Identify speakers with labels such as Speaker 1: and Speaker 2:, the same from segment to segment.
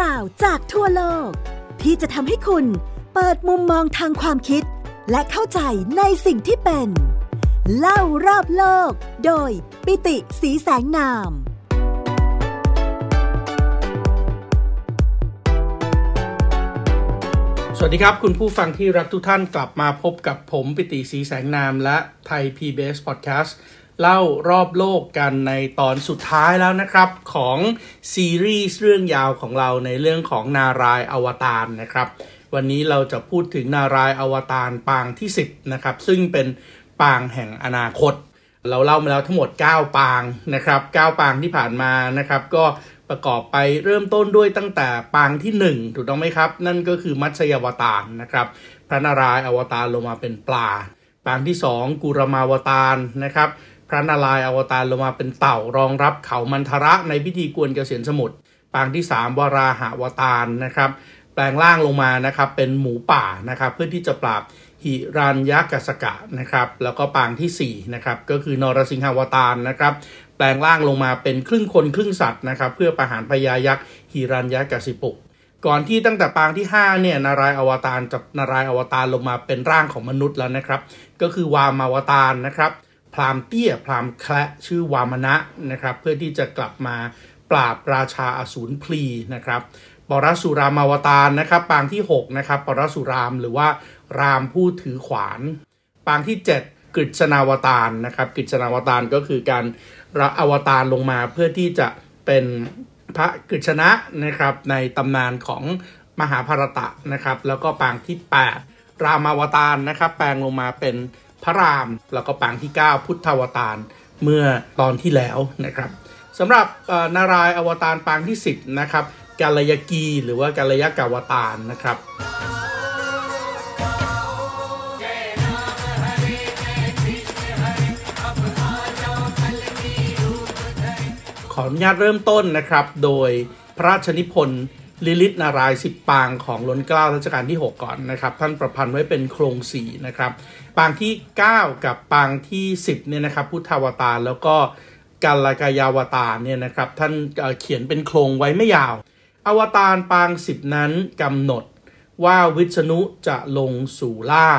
Speaker 1: ราวจากทั่วโลก ที่จะทำให้คุณเปิดมุมมองทางความคิด และเข้าใจในสิ่งที่เป็น เล่ารอบโลก โดยปิติสีแสงนาม
Speaker 2: สวัสดีครับ คุณผู้ฟังที่รักทุกท่านกลับมาพบกับผมปิติสีแสงนามและไทย PBS Podcast เล่ารอบโลกกันในตอนสุดท้ายแล้วนะครับ ของซีรีส์เรื่องยาวของเราในเรื่องของนารายอวตารนะครับ วันนี้เราจะพูดถึงนารายอวตารปางที่ 10 นะครับ ซึ่งเป็นปางแห่งอนาคต เราเล่ามาแล้วทั้งหมด 9 ปางนะครับ 9 ปางที่ผ่านมานะครับ ก็ประกอบไปเริ่มต้นด้วยตั้งแต่ปางที่ 1 ถูกต้องไหมครับ นั่นก็คือมัชยาวตารนะครับ พระนารายอวตารลงมาเป็นปลา ปางที่ 2 กุรมาวตารนะครับ พระนารายณ์อวตารลงมาเป็นเต่ารองรับเขามันทระในพิธีกวนเกษียณสมุทรปางที่ 3วราหาวตารนะครับ แปลงร่างลงมานะครับเป็นหมูป่านะครับ เพื่อที่จะปราบหิรัญยกัสกะนะครับ แล้วก็ปางที่4นะครับก็คือนรสิงหาวตารนะครับ แปลงร่างลงมาเป็นครึ่งคนครึ่งสัตว์นะครับ เพื่อประหารพญายักษ์หิรัญยกสิปุกก่อนที่ตั้งแต่ปางที่5เนี่ยนารายอวตารจะนารายอวตารลงมาเป็นร่างของมนุษย์แล้วนะครับ ก็คือวามาวตารนะครับ พราหมณ์เตี้ยพราหมณ์แคละชื่อวามณะนะครับ เพื่อที่จะกลับมาปราบราชาอสูรพลีนะครับปรสุรามาวตารนะครับ ปางที่6นะครับปรสุรามหรือว่ารามผู้ถือขวาน ปางที่ 7กฤษณาวตารนะครับกฤษณาวตารก็คือการระอวตารลงมาเพื่อที่จะเป็นพระกฤษณะนะครับในตำนานของมหาภารตะนะครับ แล้วก็ปางที่ 8 รามาวตารนะครับ แปลงลงมาเป็น พระราม แล้วก็ปางที่ 9 พุทธาวตารเมื่อตอนที่แล้วนะครับสำหรับนารายอวตารปางที่ 10 นะครับกาลยกีหรือว่ากาลยกาวตารนะครับขออนุญาตเริ่มต้นนะครับ โดยพระราชนิพนธ์ ลิลิตนารายสิบปางของล้นเกล้ารัชกาลที่ 6 ก่อนนะครับ ท่านประพันธ์ไว้เป็นโครงสีนะครับ ปางที่ 9 กับปางที่ 10เนี่ยนะครับพุทธาวตารแล้วก็กาลกายาวตารเนี่ยนะครับท่านเขียนเป็นโครงไว้ไม่ยาว อวตารปางสิบนั้นกำหนดว่าวิษณุจะลงสู่ล่า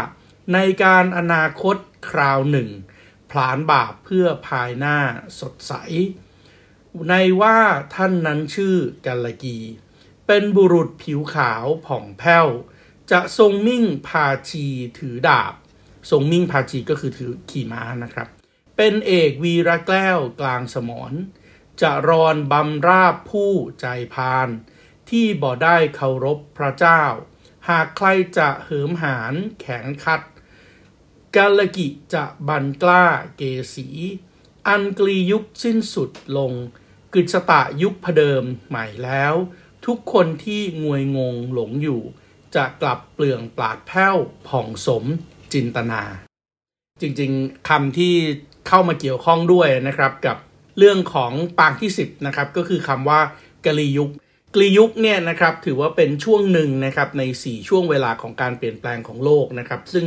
Speaker 2: ในการอนาคตคราวหนึ่งผลานบาปเพื่อภายหน้าสดใส ในว่าท่านนั้นชื่อกัลกี เป็นบุรุษผิวขาวผ่องแผ้ว จะทรงมิ่งพาชีถือดาบ ทรงมิ่งพาชีก็คือถือขี่ม้านะครับ เป็นเอกวีระแก้วกลางสมรจะรอนบำราบผู้ใจพาน ที่บ่ได้เคารพพระเจ้า หากใครจะเหิมหานแข็งคัดกาลกิจะบันกล้าเกสี อันกลียุคสิ้นสุดลงกฤษตะยุคพเดิมใหม่แล้ว ทุกคนที่งวยงงหลงอยู่ จะกลับเปลืองปราดแผ้วผ่องสมจินตนา จริงๆคำที่เข้ามาเกี่ยวข้องด้วยนะครับกับเรื่องของปางที่ 10นะครับก็คือคำว่ากลียุคกลียุคเนี่ยนะครับถือว่าเป็นช่วงหนึ่งนะครับใน 4 ช่วงเวลาของการเปลี่ยนแปลงของโลกนะครับ ซึ่ง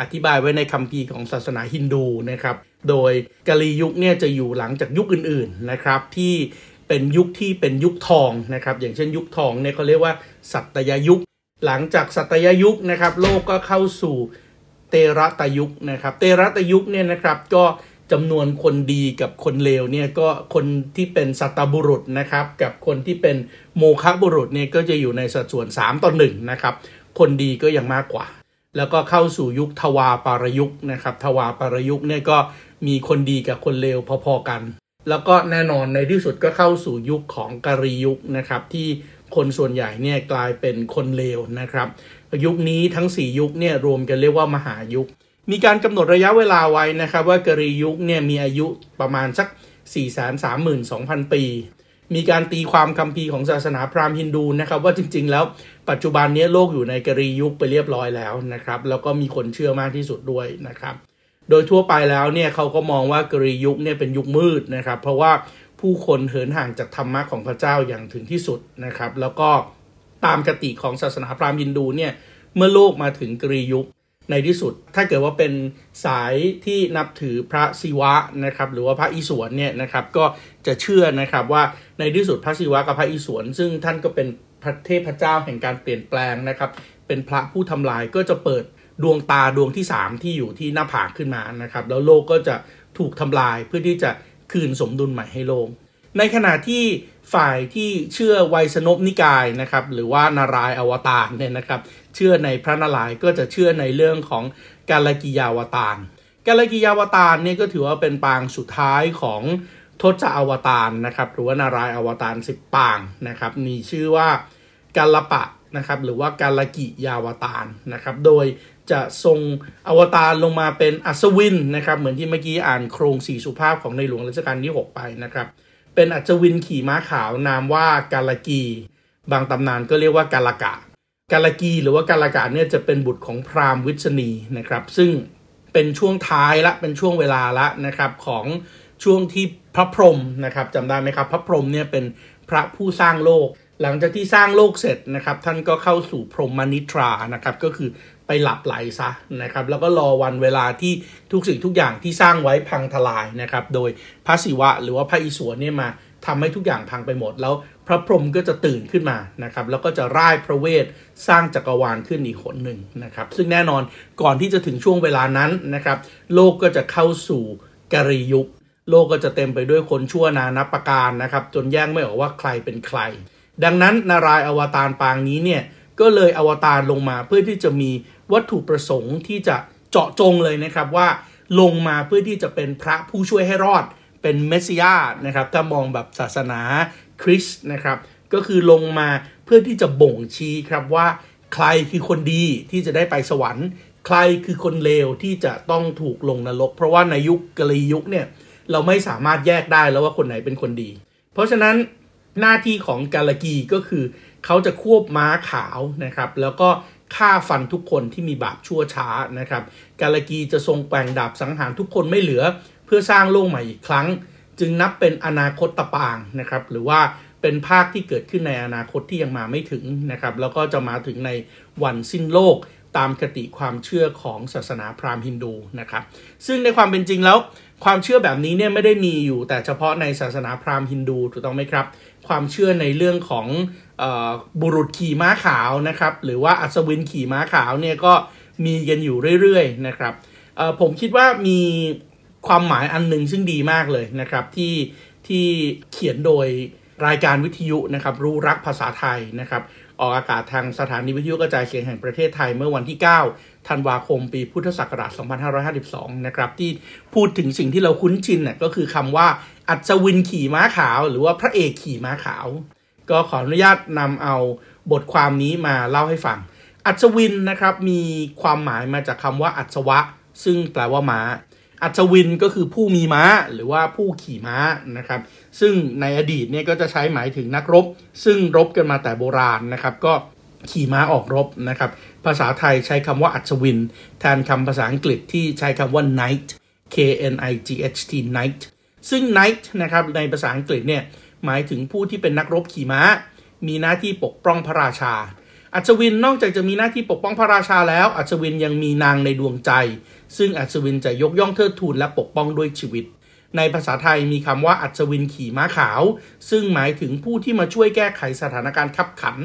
Speaker 2: อธิบายไว้ในคัมภีร์ของศาสนาฮินดูนะครับ โดยกาลียุคเนี่ยจะอยู่หลังจากยุคอื่นๆนะครับที่ เป็นยุคที่เป็นยุคทองนะครับ อย่างเช่นยุคทองเนี่ยเขาเรียกว่าสัตยยุค หลังจากสัตยยุคนะครับ โลกก็เข้าสู่เตระตยุคนะครับ เตระตยุคเนี่ยนะครับก็จำนวนคนดีกับคนเลวเนี่ยก็คนที่เป็นสัตบุรุษนะครับ กับคนที่เป็นโมฆะบุรุษเนี่ยก็จะอยู่ในสัดส่วน 3 ต่อ1นะครับ คนดีก็ยังมากกว่า แล้วก็เข้าสู่ยุคทวาปารยุคนะครับทวาปารยุคเนี่ยก็มีคนดีกับคนเลวพอๆกัน แล้วก็แน่นอนในที่สุดก็เข้าสู่ยุคของกริยุคนะครับที่คนส่วนใหญ่เนี่ยกลายเป็นคนเลวนะครับ ยุคนี้ทั้ง 4 ยุคเนี่ยรวมกันเรียกว่ามหายุค มีการกำหนดระยะเวลาไว้นะครับว่ากริยุคเนี่ยมีอายุประมาณสัก 432,000 ปี มีการตีความคัมภีร์ของศาสนาพราหมณ์ฮินดูนะครับว่าจริง ๆ แล้วปัจจุบันนี้โลกอยู่ในกริยุคไปเรียบร้อยแล้วนะครับ แล้วก็มีคนเชื่อมากที่สุดด้วยนะครับ โดยทั่วไปแล้วเนี่ยเขาก็มองว่ากริยุคเนี่ยเป็นยุคมืดนะครับ เพราะว่าผู้คนเหินห่างจากธรรมะของพระเจ้าอย่างถึงที่สุดนะครับ แล้วก็ตามกติของศาสนาพราหมณ์ฮินดูเนี่ยเมื่อโลกมาถึงกริยุคในที่สุด ถ้าเกิดว่าเป็นสายที่นับถือพระศิวะนะครับ หรือว่าพระอิศวรเนี่ยนะครับก็จะเชื่อนะครับว่าในที่สุดพระศิวะกับพระอิศวรซึ่งท่านก็เป็นพระเทพเจ้าแห่งการเปลี่ยนแปลงนะครับ เป็นพระผู้ทำลายก็จะเปิด ดวงตาดวงที่ 3 ที่อยู่ที่หน้าผากขึ้นมานะครับ แล้วโลกก็จะถูกทำลายเพื่อที่จะคืนสมดุลใหม่ให้โลก ในขณะที่ฝ่ายที่เชื่อไวยสนบนิกายนะครับหรือว่านารายอวตารเนี่ยนะครับ เชื่อในพระนารายก็จะเชื่อในเรื่องของกาลกิยาวตารกาลกิยาวตารเนี่ยก็ถือว่าเป็นปางสุดท้ายของทศอวตารนะครับหรือว่านารายอวตารสิบปางนะครับมีชื่อว่ากาลปะนะครับหรือว่ากาลกิยาวตารนะครับ โดย จะทรงอวตารลงมาเป็นอัศวินนะครับ เหมือนที่เมื่อกี้อ่านโครงสี่สุภาพของในหลวงรัชกาลที่ 6 ไปนะครับ เป็นอัศวินขี่ม้าขาวนามว่ากาลกี บางตำนานก็เรียกว่ากาลกะ กาลกีหรือว่ากาลกะเนี่ยจะเป็นบุตรของพราหมณ์วิษณีนะครับ ซึ่งเป็นช่วงท้ายละเป็นช่วงเวลาละนะครับของช่วงที่พระพรหมนะครับจำได้ไหมครับ พระพรหมเนี่ยเป็นพระผู้สร้างโลกหลังจากที่สร้างโลกเสร็จนะครับ ท่านก็เข้าสู่พรหมนิทรานะครับ ก็คือ ไปหลับไหลซะนะครับแล้วก็รอวันเวลาที่ทุกสิ่งทุกอย่างที่สร้างไว้พังทลายนะครับโดยพระศิวะหรือว่าพระอิศวรเนี่ยมาทำให้ทุกอย่างพังไปหมด แล้วพระพรหมก็จะตื่นขึ้นมานะครับแล้วก็จะร่ายพระเวทสร้างจักรวาลขึ้นอีกหนหนึ่งนะครับซึ่งแน่นอนก่อนที่จะถึงช่วงเวลานั้นนะครับโลกก็จะเข้าสู่กรียุค โลกก็จะเต็มไปด้วยคนชั่วนานับประการนะครับจนแยกไม่ออกว่าใครเป็นใคร ดังนั้นนารายอวตารปางนี้เนี่ย ก็เลยอวตารลงมาเพื่อที่จะมีวัตถุประสงค์ที่จะเจาะจงเลยนะครับว่าลงมาเพื่อที่จะเป็นพระผู้ช่วยให้รอดเป็นเมสซิยานะครับถ้ามองแบบศาสนาคริสต์นะครับ ก็คือลงมาเพื่อที่จะบ่งชี้ครับว่า ใครคือคนดีที่จะได้ไปสวรรค์ ใครคือคนเลวที่จะต้องถูกลงนรก เพราะว่าในยุคกลียุคเนี่ยเราไม่สามารถแยกได้แล้วว่าคนไหนเป็นคนดี เพราะฉะนั้นหน้าที่ของกาลกีก็คือ เขาจะควบม้าขาวนะครับ แล้วก็ฆ่าฟันทุกคนที่มีบาปชั่วช้านะครับ กาลกีจะทรงแปลงดาบสังหารทุกคนไม่เหลือ เพื่อสร้างโลกใหม่อีกครั้ง จึงนับเป็นอนาคตตะปางนะครับ หรือว่าเป็นภาคที่เกิดขึ้นในอนาคตที่ยังมาไม่ถึงนะครับ แล้วก็จะมาถึงในวันสิ้นโลกตามคติความเชื่อของศาสนาพราหมณ์ฮินดูนะครับ ซึ่งในความเป็นจริงแล้ว ความเชื่อแบบนี้เนี่ยไม่ได้มีอยู่แต่เฉพาะในศาสนาพราหมณ์ฮินดูถูกต้องไหมครับ ความเชื่อในเรื่องของ บุรุษขี่ม้าขาวนะครับ หรือว่าอัศวินขี่ม้าขาวเนี่ยก็มีกันอยู่เรื่อยๆนะครับผมคิดว่ามีความหมายอันหนึ่งซึ่งดีมากเลยนะครับที่ที่เขียนโดยรายการวิทยุนะครับรู้รักภาษาไทยนะครับออกอากาศทางสถานีวิทยุกระจายเสียงแห่งประเทศไทยเมื่อวันที่ 9 ธันวาคมปีพุทธศักราช 2552 นะครับที่พูดถึงสิ่งที่เราคุ้นชินน่ยก็คือคำว่าอัศวินขี่ม้าขาว หรือว่าพระเอกขี่ม้าขาว ก็ขออนุญาตนำเอาบทความนี้มาเล่าให้ฟัง อัศวินนะครับมีความหมายมาจากคำว่าอัศวะ ซึ่งแปลว่าม้า อัศวินก็คือผู้มีม้าหรือว่าผู้ขี่ม้านะครับ ซึ่งในอดีตเนี่ยก็จะใช้หมายถึงนักรบ ซึ่งรบกันมาแต่โบราณนะครับก็ขี่ม้าออกรบนะครับ ภาษาไทยใช้คำว่าอัศวิน แทนคำภาษาอังกฤษที่ใช้คำว่า knight k n i g h t knight ซึ่ง knight นะครับในภาษาอังกฤษเนี่ย หมายถึงผู้ที่เป็นนักรบขี่ม้า มีหน้าที่ปกป้องพระราชา อัศวินนอกจากจะมีหน้าที่ปกป้องพระราชาแล้ว อัศวินยังมีนางในดวงใจ ซึ่งอัศวินจะยกย่องเทิดทูนและปกป้องด้วยชีวิต ในภาษาไทยมีคำว่าอัศวินขี่ม้าขาว ซึ่งหมายถึงผู้ที่มาช่วยแก้ไขสถานการณ์ขับขัน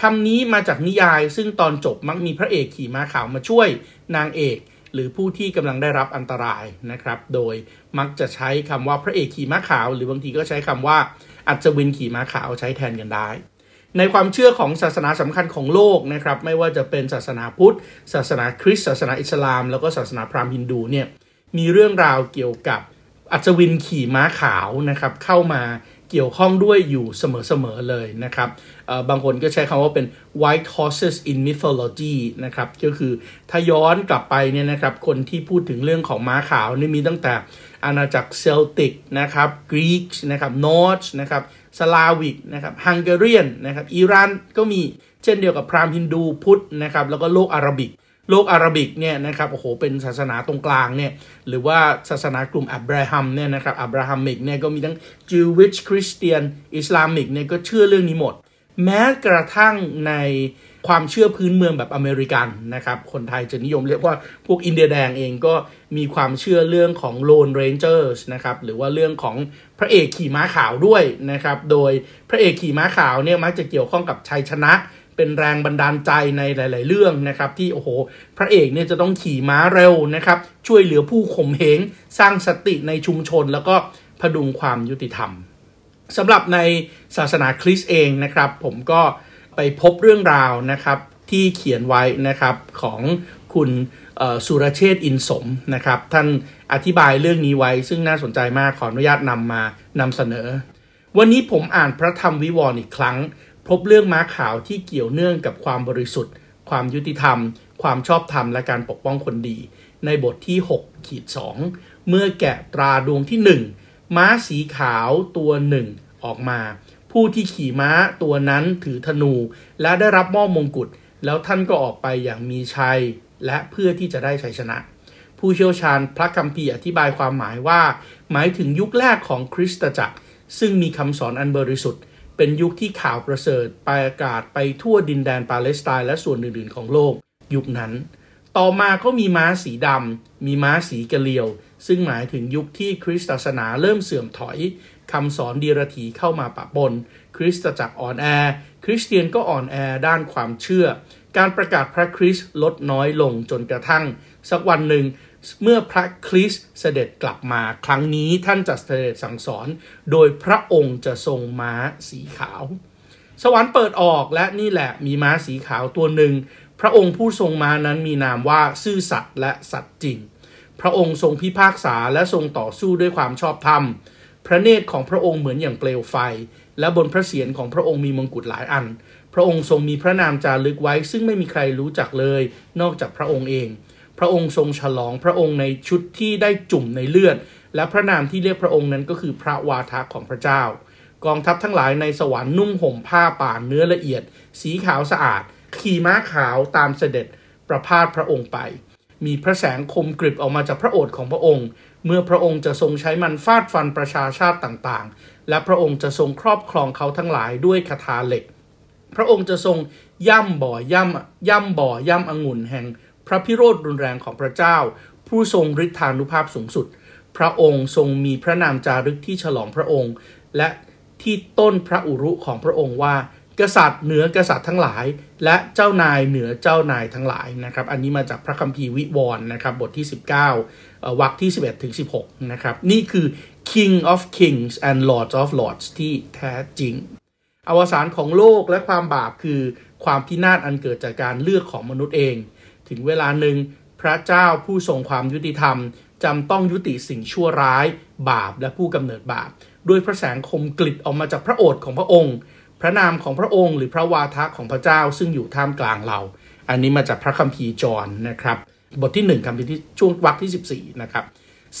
Speaker 2: คำนี้มาจากนิยายซึ่งตอนจบมักมีพระเอกขี่ม้าขาวมาช่วย นางเอก หรือผู้ที่กำลังได้รับอันตรายนะครับ โดยมักจะใช้คำว่าพระเอกขี่ม้าขาว หรือบางทีก็ใช้คำว่าอัศวินขี่ม้าขาวใช้แทนกันได้ ในความเชื่อของศาสนาสำคัญของโลกนะครับ ไม่ว่าจะเป็นศาสนาพุทธ ศาสนาคริสต์ศาสนาอิสลาม แล้วก็ศาสนาพราหมณ์ฮินดูเนี่ยมีเรื่องราวเกี่ยวกับอัศวินขี่ม้าขาวนะครับเข้ามาเกี่ยวข้องด้วยอยู่เสมอๆเลยนะครับ บางคนก็ใช้คำว่าเป็น white horses in mythology นะครับ ก็คือถ้าย้อนกลับไปเนี่ยนะครับ คนที่พูดถึงเรื่องของม้าขาวนี่มีตั้งแต่อาณาจักร Celtic นะครับกรีกนะครับ Norse นะครับ Slavic นะครับฮังการีนะครับอิหร่านก็มีเช่นเดียวกับพราหมณ์ฮินดูพุทธนะครับแล้วก็โลก Arabic โลก Arabic เนี่ยนะครับโอ้โหเป็นศาสนาตรงกลางเนี่ยหรือว่าศาสนากลุ่มอับราฮัมเนี่ยนะครับ Abrahamic เนี่ยก็มีทั้ง Jewish Christian Islamic เนี่ยก็เชื่อเรื่องนี้หมด แม้กระทั่งในความเชื่อพื้นเมืองแบบอเมริกันนะครับ คนไทยจะนิยมเรียกว่าพวกอินเดียแดงเองก็มีความเชื่อเรื่องของ Lone Rangers นะครับ หรือว่าเรื่องของพระเอกขี่ม้าขาวด้วยนะครับ โดยพระเอกขี่ม้าขาวเนี่ยมักจะเกี่ยวข้องกับชัยชนะเป็นแรงบันดาลใจในหลาย ๆ เรื่องนะครับที่โอ้โห พระเอกเนี่ยจะต้องขี่ม้าเร็วนะครับ ช่วยเหลือผู้ข่มเหงสร้างสติในชุมชน แล้วก็พดุงความยุติธรรม สำหรับในศาสนาคริสต์เองนะครับ ผมก็ไปพบเรื่องราวนะครับที่เขียนไว้นะครับของคุณสุรเชษอินสมนะครับ ท่านอธิบายเรื่องนี้ไว้ ซึ่งน่าสนใจมากขออนุญาตนำมานำเสนอ วันนี้ผมอ่านพระธรรมวิวรณ์อีกครั้ง พบเรื่องม้าขาวที่เกี่ยวเนื่องกับความบริสุทธิ์ ความยุติธรรม ความชอบธรรมและการปกป้องคนดี ในบทที่6ขีด2เมื่อแกะตราดวงที่ 1 ม้าสีขาวตัวหนึ่งออกมา ผู้ที่ขี่ม้าตัวนั้นถือธนู และได้รับมอบมงกุฎแล้วท่านก็ออกไปอย่างมีชัย และเพื่อที่จะได้ชัยชนะ ผู้เชี่ยวชาญพระคัมภีร์อธิบายความหมายว่า หมายถึงยุคแรกของคริสตจักร ซึ่งมีคำสอนอันบริสุทธิ์ เป็นยุคที่ข่าวประเสริฐไปอากาศไปทั่วดินแดนปาเลสไตน์และส่วนอื่นๆ ของโลก ยุคนั้น ต่อมาก็มีม้าสีดำมีม้าสีกะเลียว ซึ่งหมายถึงยุคที่คริสตศาสนาเริ่มเสื่อมถอยคำสอนดีรถีเข้ามาปะปน คริสตจักรอ่อนแอ คริสเตียนก็อ่อนแอด้านความเชื่อ การประกาศพระคริสต์ลดน้อยลงจนกระทั่ง สักวันหนึ่งเมื่อพระคริสต์เสด็จกลับมาครั้งนี้ท่านจะเสด็จสั่งสอน โดยพระองค์จะทรงม้าสีขาว สวรรค์เปิดออกและนี่แหละมีม้าสีขาวตัวหนึ่ง พระองค์ผู้ทรงม้านั้นมีนามว่าซื่อสัตย์และสัตย์จริง พระองค์ทรงพิพากษาและทรงต่อสู้ด้วยความชอบธรรม พระเนตรของพระองค์เหมือนอย่างเปลวไฟ และบนพระเศียรของพระองค์มีมงกุฎหลายอัน พระองค์ทรงมีพระนามจารึกไว้ ซึ่งไม่มีใครรู้จักเลย นอกจากพระองค์เอง พระองค์ทรงฉลองพระองค์ในชุดที่ได้จุ่มในเลือด และพระนามที่เรียกพระองค์นั้นก็คือพระวาทะของพระเจ้า กองทัพทั้งหลายในสวรรค์นุ่งห่มผ้าป่านเนื้อละเอียด สีขาวสะอาด ขี่ม้าขาวตามเสด็จประพาสพระองค์ไป มีพระแสงคมกริบออกมาจากพระโอษฐ์ของพระองค์ เมื่อพระองค์จะทรงใช้มันฟาดฟันประชาชาติต่างๆ และพระองค์จะทรงครอบครองเขาทั้งหลายด้วยคาถาเหล็ก พระองค์จะทรงย่ำบ่อย่ำย่ำบ่อย่ำองุ่นแห่งพระพิโรธรุนแรงของพระเจ้า ผู้ทรงฤทธานุภาพสูงสุด พระองค์ทรงมีพระนามจารึกที่ฉลองพระองค์ และที่ต้นพระอุรุของพระองค์ว่า กษัตริย์เหนือกษัตริย์ทั้งหลาย และเจ้านายเหนือเจ้านายทั้งหลายนะครับ อันนี้มาจากพระคัมภีร์วิวรณ์นะครับ บทที่ 19วรรคที่ 11ถึง16 นะครับ นี่คือ King of Kings and lords of Lords ที่แท้จริง อวสานของโลกและความบาปคือความพินาศอันเกิดจากการเลือกของมนุษย์เอง ถึงเวลาหนึ่งพระเจ้าผู้ทรงความยุติธรรมจำต้องยุติสิ่งชั่วร้าย บาปและผู้กำเนิดบาป ด้วยพระแสงคมกลิดออกมาจากพระโอษฐ์ของพระองค์ พระนามของพระองค์ หรือพระวาทะของพระเจ้าซึ่งอยู่ท่ามกลางเรา อันนี้มาจากพระคัมภีร์จอนนะครับ บทที่ 1คำพีที่ช่วงวรรคที่ 14 นะครับ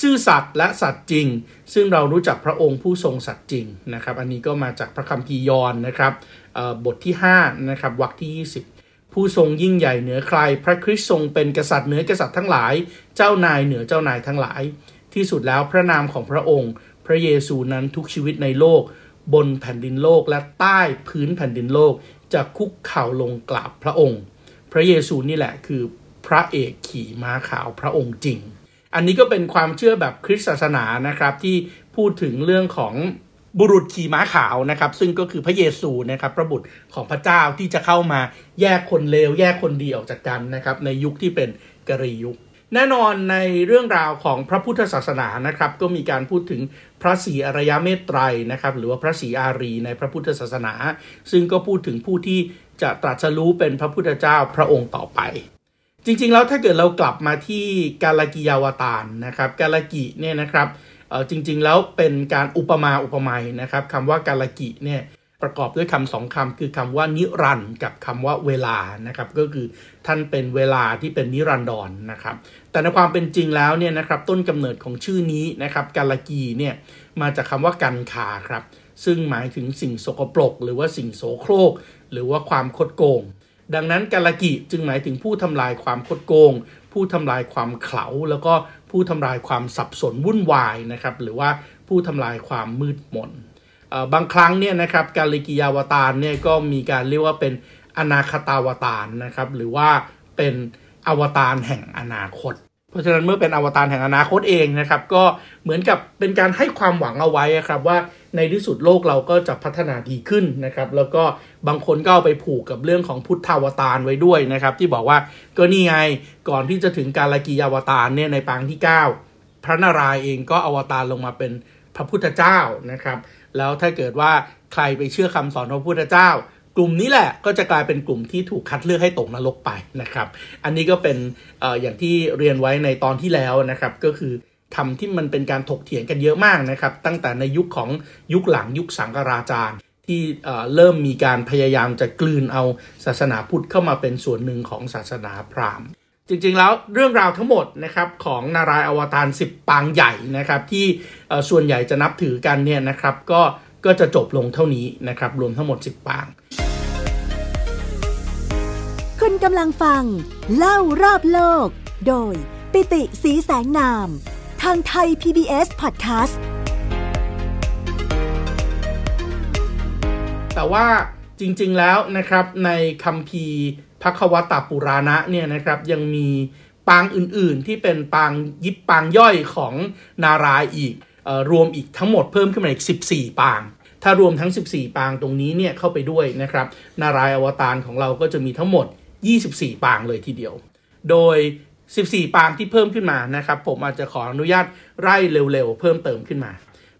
Speaker 2: ซื่อสัตย์และสัตย์จริง ซึ่งเรารู้จักพระองค์ผู้ทรงสัตย์จริงนะครับ อันนี้ก็มาจากพระคัมภีร์ยอนนะครับบทที่5นะครับวรรคที่ 20 ผู้ทรงยิ่งใหญ่เหนือใคร พระคริสต์ทรงเป็นกษัตริย์เหนือกษัตริย์ทั้งหลาย เจ้านายเหนือเจ้านายทั้งหลาย ที่สุดแล้วพระนามของพระองค์ พระเยซูนั้นทุกชีวิตในโลก บนแผ่นดินโลกและใต้พื้นแผ่นดินโลก จะคุกเข่าลงกราบพระองค์ พระเยซูนี่แหละคือพระเอกขี่ม้าขาวพระองค์จริง อันนี้ก็เป็นความเชื่อแบบคริสตศาสนานะครับที่พูดถึงเรื่องของบุรุษขี่ม้าขาวนะครับ ซึ่งก็คือพระเยซูนะครับ พระบุตรของพระเจ้าที่จะเข้ามาแยกคนเลวแยกคนดีออกจากกันนะครับ ในยุคที่เป็นกรียุค แน่นอนในเรื่องราวของพระพุทธศาสนานะครับ ก็มีการพูดถึง พระศรีอรยเมตไตรนะครับหรือว่าพระศรีอารีในพระพุทธศาสนา ซึ่งก็พูดถึงผู้ที่จะตรัสรู้เป็นพระพุทธเจ้าพระองค์ต่อไป จริงๆแล้วถ้าเกิดเรากลับมาที่กาลกิยาวตารนะครับกาลกิเนี่ยนะครับจริงๆแล้วเป็นการอุปมาอุปไมยนะครับคำว่ากาลกิเนี่ย ประกอบด้วยคำสองคำคือคำว่านิรันด์กับคำว่าเวลานะครับ ก็คือท่านเป็นเวลาที่เป็นนิรันดรนนะครับ แต่ในความเป็นจริงแล้วเนี่ยนะครับต้นกำเนิดของชื่อนี้นะครับกาลกีเนี่ยมาจากคำว่ากันขาครับ ซึ่งหมายถึงสิ่งโสกปรก หรือว่าสิ่งโสโครก หรือว่าความคดโกง ดังนั้นกาลกิจึงหมายถึงผู้ทำลายความคดโกง ผู้ทำลายความเขลาแล้วก็ผู้ทำลายความสับสนวุ่นวายนะครับหรือว่าผู้ทำลายความมืดมน บางครั้งเนี่ยนะครับการลิกิยาวตารเนี่ยก็มีการเรียกว่าเป็นอนาคตาวตารนะครับหรือว่าเป็นอวตารแห่งอนาคต เพราะฉะนั้นเมื่อเป็นอวตารแห่งอนาคตเองนะครับ ก็เหมือนกับเป็นการให้ความหวังเอาไว้ครับว่าในที่สุดโลกเราก็จะพัฒนาดีขึ้นนะครับ แล้วก็บางคนก็เอาไปผูกกับเรื่องของพุทธาวตารไว้ด้วยนะครับ ที่บอกว่าก็นี่ไงก่อนที่จะถึงการลกียาวตารเนี่ยในปางที่ 9 พระนารายณ์เองก็อวตารลงมาเป็นพระพุทธเจ้านะครับ แล้วถ้าเกิดว่าใครไปเชื่อคำสอนของพระพุทธเจ้า กลุ่มนี้แหละก็จะกลายเป็นกลุ่มที่ถูกคัดเลือกให้ตกนรกไปนะครับ อันนี้ก็เป็นออย่างที่เรียนไว้ในตอนที่แล้วนะครับ ก็คือคำที่มันเป็นการถกเถียงกันเยอะมากนะครับ ตั้งแต่ในยุคของยุคหลังยุคสังกราจารย์ที่เริ่มมีการพยายามจะกลืนเอาศาสนาพุทธเข้ามาเป็นส่วนหนึ่งของศาสนาพราหมณ์ จริงๆแล้วเรื่องราวทั้งหมดนะครับของนารายอวตาร 10 ปางใหญ่นะครับที่ส่วนใหญ่จะนับถือกันเนี่ยนะครับก็ก็จะจบลงเท่านี้นะครับรวมทั้งหมด 10 ปาง
Speaker 1: คุณกำลังฟัง เล่ารอบโลก โดยปิติสีแสงนาม ทางไทย PBS Podcast
Speaker 2: แต่ว่าจริงๆแล้วนะครับในคัมภีร์ พระควตาปุราณะเนี่ยนะครับยังมีปางอื่นๆ ที่เป็นปางยิบปางย่อยของนารายอีกรวมอีกทั้งหมดเพิ่มขึ้นมาอีก 14 ปาง ถ้ารวมทั้ง 14 ปางตรงนี้เนี่ยเข้าไปด้วยนะครับ นารายอวตารของเราก็จะมีทั้งหมด 24 ปางเลยทีเดียว โดย 14 ปางที่เพิ่มขึ้นมานะครับ ผมอาจจะขออนุญาตไล่เร็วๆ เพิ่มเติมขึ้นมา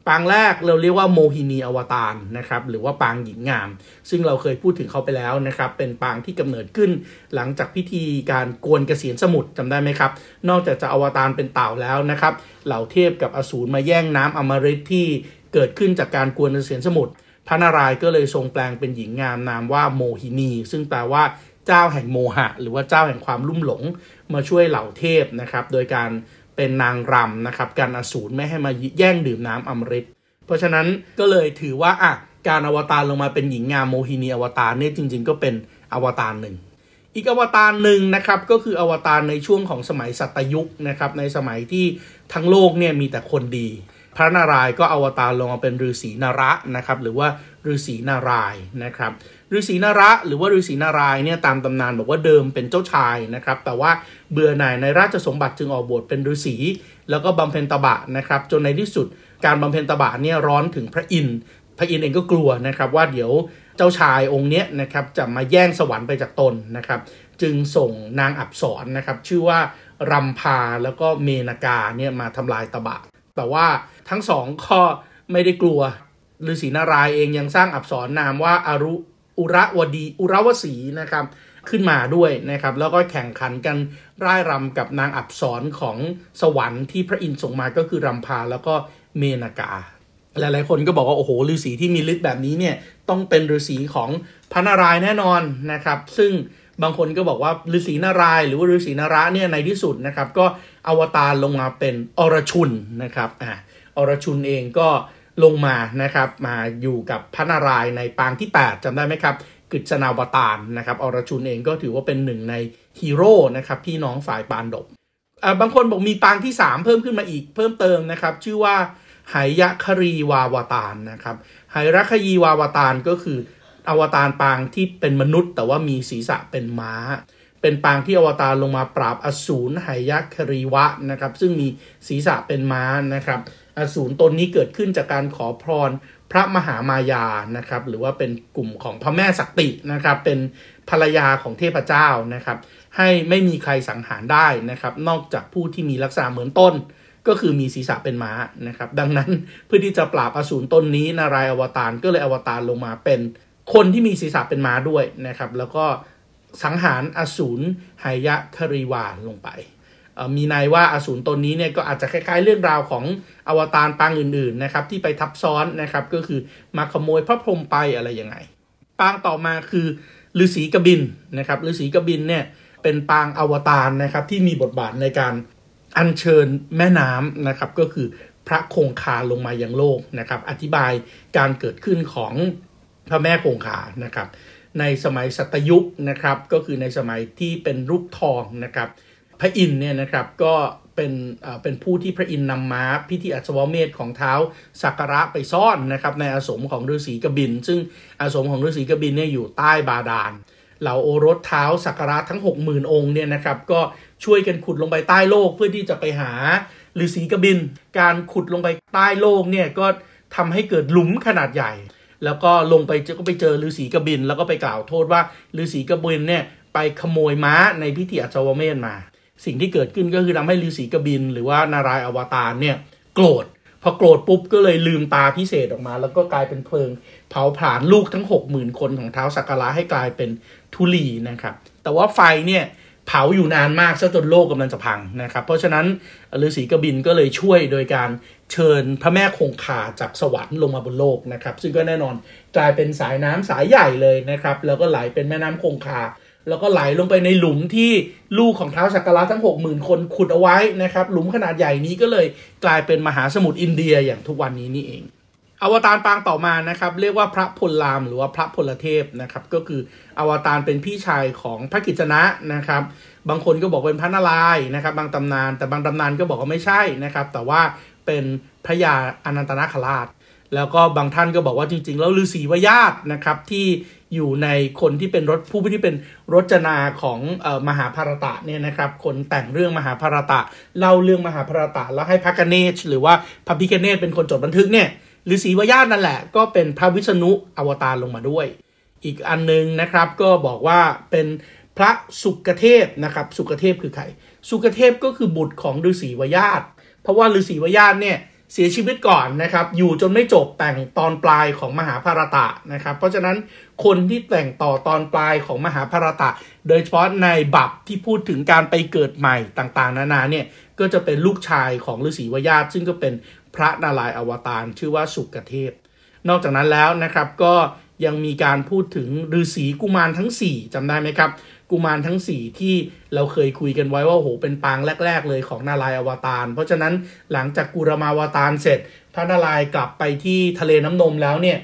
Speaker 2: ปางแรกเราเรียกว่าโมหินีอวตารนะครับหรือว่าปางหญิงงาม ซึ่งเราเคยพูดถึงเขาไปแล้วนะครับเป็นปางที่กำเนิดขึ้น หลังจากพิธีการกวนเกษียณสมุทรจำได้ไหมครับ นอกจากจะอวตารเป็นเต่าแล้วนะครับเหล่าเทพกับอสูรมาแย่งน้ำอมฤตที่เกิดขึ้นจากการกวนเกษียณสมุทรพระนารายณ์ก็เลยทรงแปลงเป็นหญิงงามนามว่าโมหินี ซึ่งแปลว่าเจ้าแห่งโมหะ หรือว่าเจ้าแห่งความลุ่มหลง มาช่วยเหล่าเทพนะครับ โดยการ เป็นนางรำนะครับการอสูรไม่ให้มาแย่งดื่มน้ำอมฤตเพราะฉะนั้นก็เลยถือว่าอะการอวตารลงมาเป็นหญิงงามโมหินีอวตารเนี่ยจริง ๆ ก็เป็นอวตารหนึ่ง อีกอวตารหนึ่งนะครับก็คืออวตารในช่วงของสมัยสัตยุคนะครับในสมัยที่ทั้งโลกเนี่ยมีแต่คนดี พระนารายณ์ก็อวตารลงมาเป็นฤาษีนาระนะครับหรือว่าฤาษีนารายณ์นะครับ ฤาษีนาระหรือว่าฤาษีนารายเนี่ยตามตำนานบอกว่าเดิมเป็นเจ้าชายนะครับ แต่ว่าเบื่อหน่ายในราชสมบัติจึงออกบวชเป็นฤาษีแล้วก็บำเพ็ญตบะนะครับ จนในที่สุดการบำเพ็ญตบะเนี่ยร้อนถึงพระอินทร์พระอินทร์เองก็กลัวนะครับว่าเดี๋ยวเจ้าชายองค์เนี้ยนะครับจะมาแย่งสวรรค์ไปจากตนนะครับ จึงส่งนางอับสรนะครับ ชื่อว่ารำพาแล้วก็เมนากาเนี่ยมาทำลายตบะ แต่ว่าทั้งสองก็ไม่ได้กลัวฤาษีนารายเองยังสร้างอับสรนามว่าอารุ อุระวดี อุรวสีนะครับ ขึ้นมาด้วยนะครับ แล้วก็แข่งขันกันร่ายรำกับนางอับสรของสวรรค์ที่พระอินทร์ส่งมาก็คือรำพาแล้วก็เมนากา หลายๆคนก็บอกว่า โอ้โหฤาษีที่มีฤทธิ์แบบนี้เนี่ยต้องเป็นฤาษีของพระนารายณ์แน่นอนนะครับ ซึ่งบางคนก็บอกว่าฤาษีนารายหรือว่าฤาษีนาระเนี่ยในที่สุดนะครับ ก็อวตารลงมาเป็นอรชุนนะครับอ่าอรชุนเองก็ ลงมานะครับมาอยู่กับพระนารายณ์ในปางที่ 8จำได้ไหมครับกฤษณาวตารนะครับอรชุนเองก็ถือว่าเป็นหนึ่งในฮีโร่นะครับพี่น้องฝ่ายปานดบบางคนบอกมีปางที่ 3 เพิ่มขึ้นมาอีกเพิ่มเติมนะครับ ชื่อว่าไหยะครีวาวตารนะครับไหรัคยีวาวตารก็คืออวตารปางที่เป็นมนุษย์ แต่ว่ามีศีรษะเป็นม้า เป็นปางที่อวตารลงมาปราบอสูรไหยะครีวะนะครับซึ่งมีศีรษะเป็นม้านะครับ อสูรตนนี้เกิดขึ้นจากการขอพรพระมหามายานะครับ หรือว่าเป็นกลุ่มของพระแม่สักตินะครับ เป็นภรรยาของเทพเจ้านะครับ ให้ไม่มีใครสังหารได้นะครับ นอกจากผู้ที่มีลักษณะเหมือนต้น ก็คือมีศีรษะเป็นม้านะครับ ดังนั้นเพื่อที่จะปราบอสูรตนนี้นารายอวตารก็เลยอวตารลงมาเป็นคนที่มีศีรษะเป็นม้าด้วยนะครับ แล้วก็สังหารอสูรไหยะครีวาลงไป มีนายว่าอสูรตนนี้เนี่ยก็อาจจะคล้ายๆ เรื่องราวของอวตารปางอื่นๆนะครับที่ไปทับซ้อนนะครับก็คือมาขโมยพระพรหมไปอะไรยังไง ปางต่อมาคือฤาษีกบินนะครับฤาษีกบินเนี่ยเป็นปางอวตารนะครับที่มีบทบาทในการอัญเชิญแม่น้ำนะครับก็คือพระคงคาลงมายังโลกนะครับอธิบายการเกิดขึ้นของพระแม่คงคานะครับในสมัยสัตยุคนะครับก็คือในสมัยที่เป็นรูปทองนะครับ พระอินทร์เนี่ยนะครับก็เป็นเป็นผู้ที่พระอินทร์นำม้าพิธีอัศวเมธของเท้าสักการะไปซ่อนนะครับในอาสมของฤาษีกบิน ซึ่งอาสมของฤาษีกบินเนี่ยอยู่ใต้บาดาลเหล่าโอรสเท้าสักการะทั้ง 60,000 องค์เนี่ยนะครับก็ช่วยกันขุดลงไปใต้โลกเพื่อที่จะไปหาฤาษีกบิน การขุดลงไปใต้โลกเนี่ยก็ทำให้เกิดหลุมขนาดใหญ่ แล้วก็ลงไปก็ไปเจอฤาษีกบิน แล้วก็ไปกล่าวโทษว่าฤาษีกบินเนี่ยไปขโมยม้าในพิธีอัศวเมธมา สิ่งที่เกิดขึ้นก็คือทำให้ฤาษีกบิน หรือว่านารายอวตารเนี่ยโกรธพอโกรธปุ๊บก็เลยลืมตาพิเศษออกมา แล้วก็กลายเป็นเพลิง เผาผลาญลูกทั้ง 60,000 คนของเท้าสักการะให้กลายเป็นทุลีนะครับ แต่ว่าไฟเนี่ยเผาอยู่นานมากซะจนโลกกำลังจะพังนะครับ เพราะฉะนั้นฤาษีกบินก็เลยช่วยโดยการเชิญพระแม่คงคาจากสวรรค์ลงมาบนโลกนะครับ ซึ่งก็แน่นอนกลายเป็นสายน้ำสายใหญ่เลยนะครับ แล้วก็ไหลเป็นแม่น้ำคงคา แล้วก็ไหลลงไปในหลุมที่ลูกของเท้าสักการะทั้ง 60,000 คนขุดเอาไว้นะครับ หลุมขนาดใหญ่นี้ก็เลยกลายเป็นมหาสมุทรอินเดียอย่างทุกวันนี้นี่เอง อวตารปางต่อมานะครับ เรียกว่าพระพลรามหรือว่าพระพลเทพนะครับ ก็คืออวตารเป็นพี่ชายของพระกิจนะนะครับ บางคนก็บอกเป็นพระนารายณ์นะครับ บางตำนาน แต่บางตำนานก็บอกว่าไม่ใช่นะครับ แต่ว่าเป็นพระยาอนันตนาคราชแล้วก็บางท่านก็บอกว่าจริงๆ แล้วฤาษีวญาตนะครับที่ อยู่ในคนที่เป็นรถผู้ที่เป็นรจนาของออมหาภารตะเนี่ยนะครับ คนแต่งเรื่องมหาภารตะ เล่าเรื่องมหาภารตะ แล้วให้พระกเนชหรือว่าพระพิกเนชเป็นคนจดบันทึกเนี่ยฤาษีวญาตนั่นแหละ ก็เป็นพระวิษณุอวตารลงมาด้วย อีกอันนึงนะครับก็บอกว่าเป็นพระสุกเทพนะครับ สุกเทพคือใคร สุกเทพก็คือบุตรของฤาษีวญาตเพราะว่าฤาษีวญาตเนี่ย เสียชีวิตก่อนนะครับ อยู่จนไม่จบแต่งตอนปลายของมหาภารตะนะครับ เพราะฉะนั้นคนที่แต่งต่อตอนปลายของมหาภารตะ โดยเฉพาะในบัพที่พูดถึงการไปเกิดใหม่ต่างๆ นานาเนี่ยก็จะเป็นลูกชายของฤาษีวญาตซึ่งก็เป็นพระนารายณ์อวตารชื่อว่าสุกเทพ นอกจากนั้นแล้วนะครับก็ยังมีการพูดถึงฤาษีกุมารทั้ง 4จำได้ไหมครับ กุมารทั้ง 4 ที่เราเคยคุยกันไว้ว่าโหเป็นปางแรก ๆ เลยของนารายอวตารเพราะฉะนั้นหลังจากกุรมาวตารเสร็จ พระนารายกลับไปที่ทะเลน้ำนมแล้วเนี่ย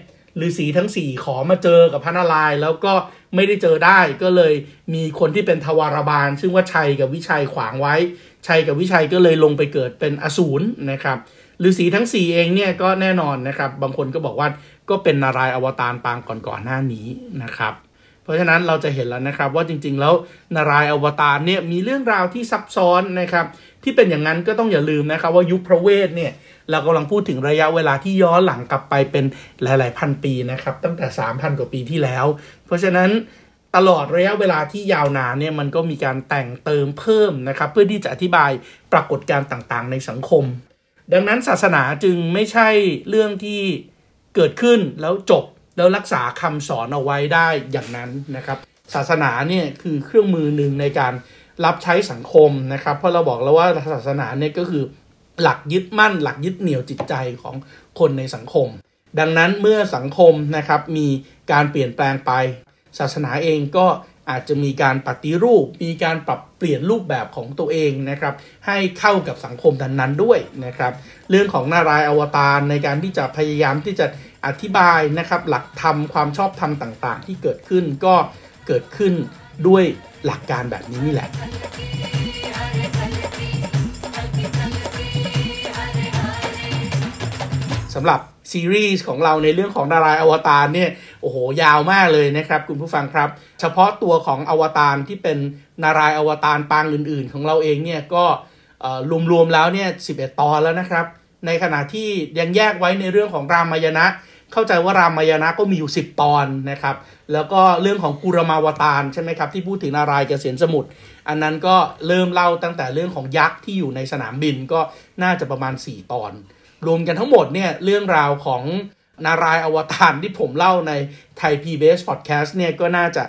Speaker 2: ฤาษีทั้ง 4 ขอมาเจอกับพระนารายณ์แล้วก็ไม่ได้เจอได้ก็เลยมีคนที่เป็นทวารบาล ซึ่งว่าชัยกับวิชัยขวางไว้ ชัยกับวิชัยก็เลยลงไปเกิดเป็นอสูรนะครับฤาษีทั้ง 4 เองเนี่ยก็แน่นอนนะครับ บางคนก็บอกว่าก็เป็นนารายอวตารปางก่อนๆหน้านี้นะครับ เพราะฉะนั้นเราจะเห็นแล้วนะครับว่าจริงๆ แล้วนารายอวตารเนี่ยมีเรื่องราวที่ซับซ้อนนะครับที่เป็นอย่างนั้นก็ต้องอย่าลืมนะครับว่ายุคพระเวทเนี่ยเรากำลังพูดถึงระยะเวลาที่ย้อนหลังกลับไปเป็นหลาย ๆ พันปีนะครับตั้งแต่ 3,000 กว่าปีที่แล้ว เพราะฉะนั้นตลอดระยะเวลาที่ยาวนานเนี่ยมันก็มีการแต่งเติมเพิ่มนะครับเพื่อที่จะอธิบายปรากฏการณ์ต่างๆ ในสังคม ดังนั้นศาสนาจึงไม่ใช่เรื่องที่เกิดขึ้นแล้วจบ แล้วรักษาคำสอนเอาไว้ได้อย่างนั้นนะครับ ศาสนาเนี่ยคือเครื่องมือหนึ่งในการรับใช้สังคมนะครับ เพราะเราบอกแล้วว่าศาสนาเนี่ยก็คือหลักยึดมั่น หลักยึดเหนี่ยวจิตใจของคนในสังคม ดังนั้นเมื่อสังคมนะครับมีการเปลี่ยนแปลงไป ศาสนาเองก็อาจจะมีการปฏิรูป มีการปรับเปลี่ยนรูปแบบของตัวเองนะครับ ให้เข้ากับสังคมดังนั้นด้วยนะครับ เรื่องของนารายณ์อวตารในการที่จะพยายามที่จะ อธิบายนะครับหลักธรรมความชอบธรรมต่าง ๆ ที่เกิดขึ้นก็เกิดขึ้นด้วยหลักการแบบนี้นี่แหละสำหรับซีรีส์ของเราในเรื่องของดารายอวตารเนี่ยโอ้โหยาวมากเลยนะครับ คุณผู้ฟังครับ เฉพาะตัวของอวตารที่เป็นนารายอวตารปางอื่น ๆ ของเราเองเนี่ยก็รวมๆแล้วเนี่ย11 ตอนแล้วนะครับ ในขณะที่ยังแยกไว้ในเรื่องของรามายณะ เข้าใจว่ารามายณะก็มีอยู่ 10 ตอนนะครับ แล้วก็เรื่องของกุรมาวตารใช่ไหมครับ ที่พูดถึงนารายณ์เกษียณสมุทรอันนั้นก็เริ่มเล่าตั้งแต่เรื่องของยักษ์ที่อยู่ในสนามบินก็น่าจะประมาณ 4 ตอน รวมกันทั้งหมดเนี่ยเรื่องราวของนารายณ์อวตารที่ผมเล่าในไทย PBS Podcast เนี่ยก็น่าจะ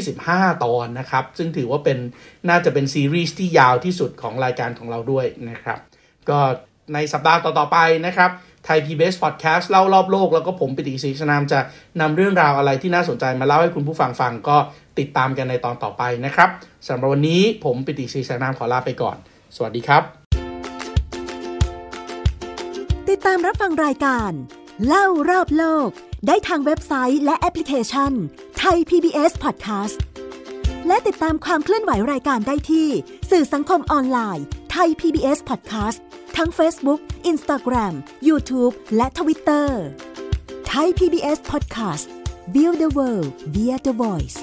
Speaker 2: 25 ตอนนะครับ ซึ่งถือว่าเป็นน่าจะเป็นซีรีส์ที่ยาวที่สุดของรายการของเราด้วยนะครับ ก็ในสัปดาห์ต่อ ๆ ไปนะครับ ไทยพีบีเอสพอดแคสต์เล่ารอบโลก แล้วก็ผมปิติศรีชนามจะนำเรื่องราวอะไรที่น่าสนใจมาเล่าให้คุณผู้ฟังฟังก็ติดตามกันในตอนต่อไปนะครับสำหรับวันนี้ผมปิติศรีชนามขอลาไปก่อน สวัสดีครับ
Speaker 1: ติดตามรับฟังรายการ เล่ารอบโลก ได้ทางเว็บไซต์และแอปพลิเคชันไทย PBS Podcast และติดตามความเคลื่อนไหวรายการได้ที่ สื่อสังคมออนไลน์ไทย PBS Podcast ทั้ง Facebook, Instagram, YouTube และ Twitter Thai PBS Podcast Build the World via the Voice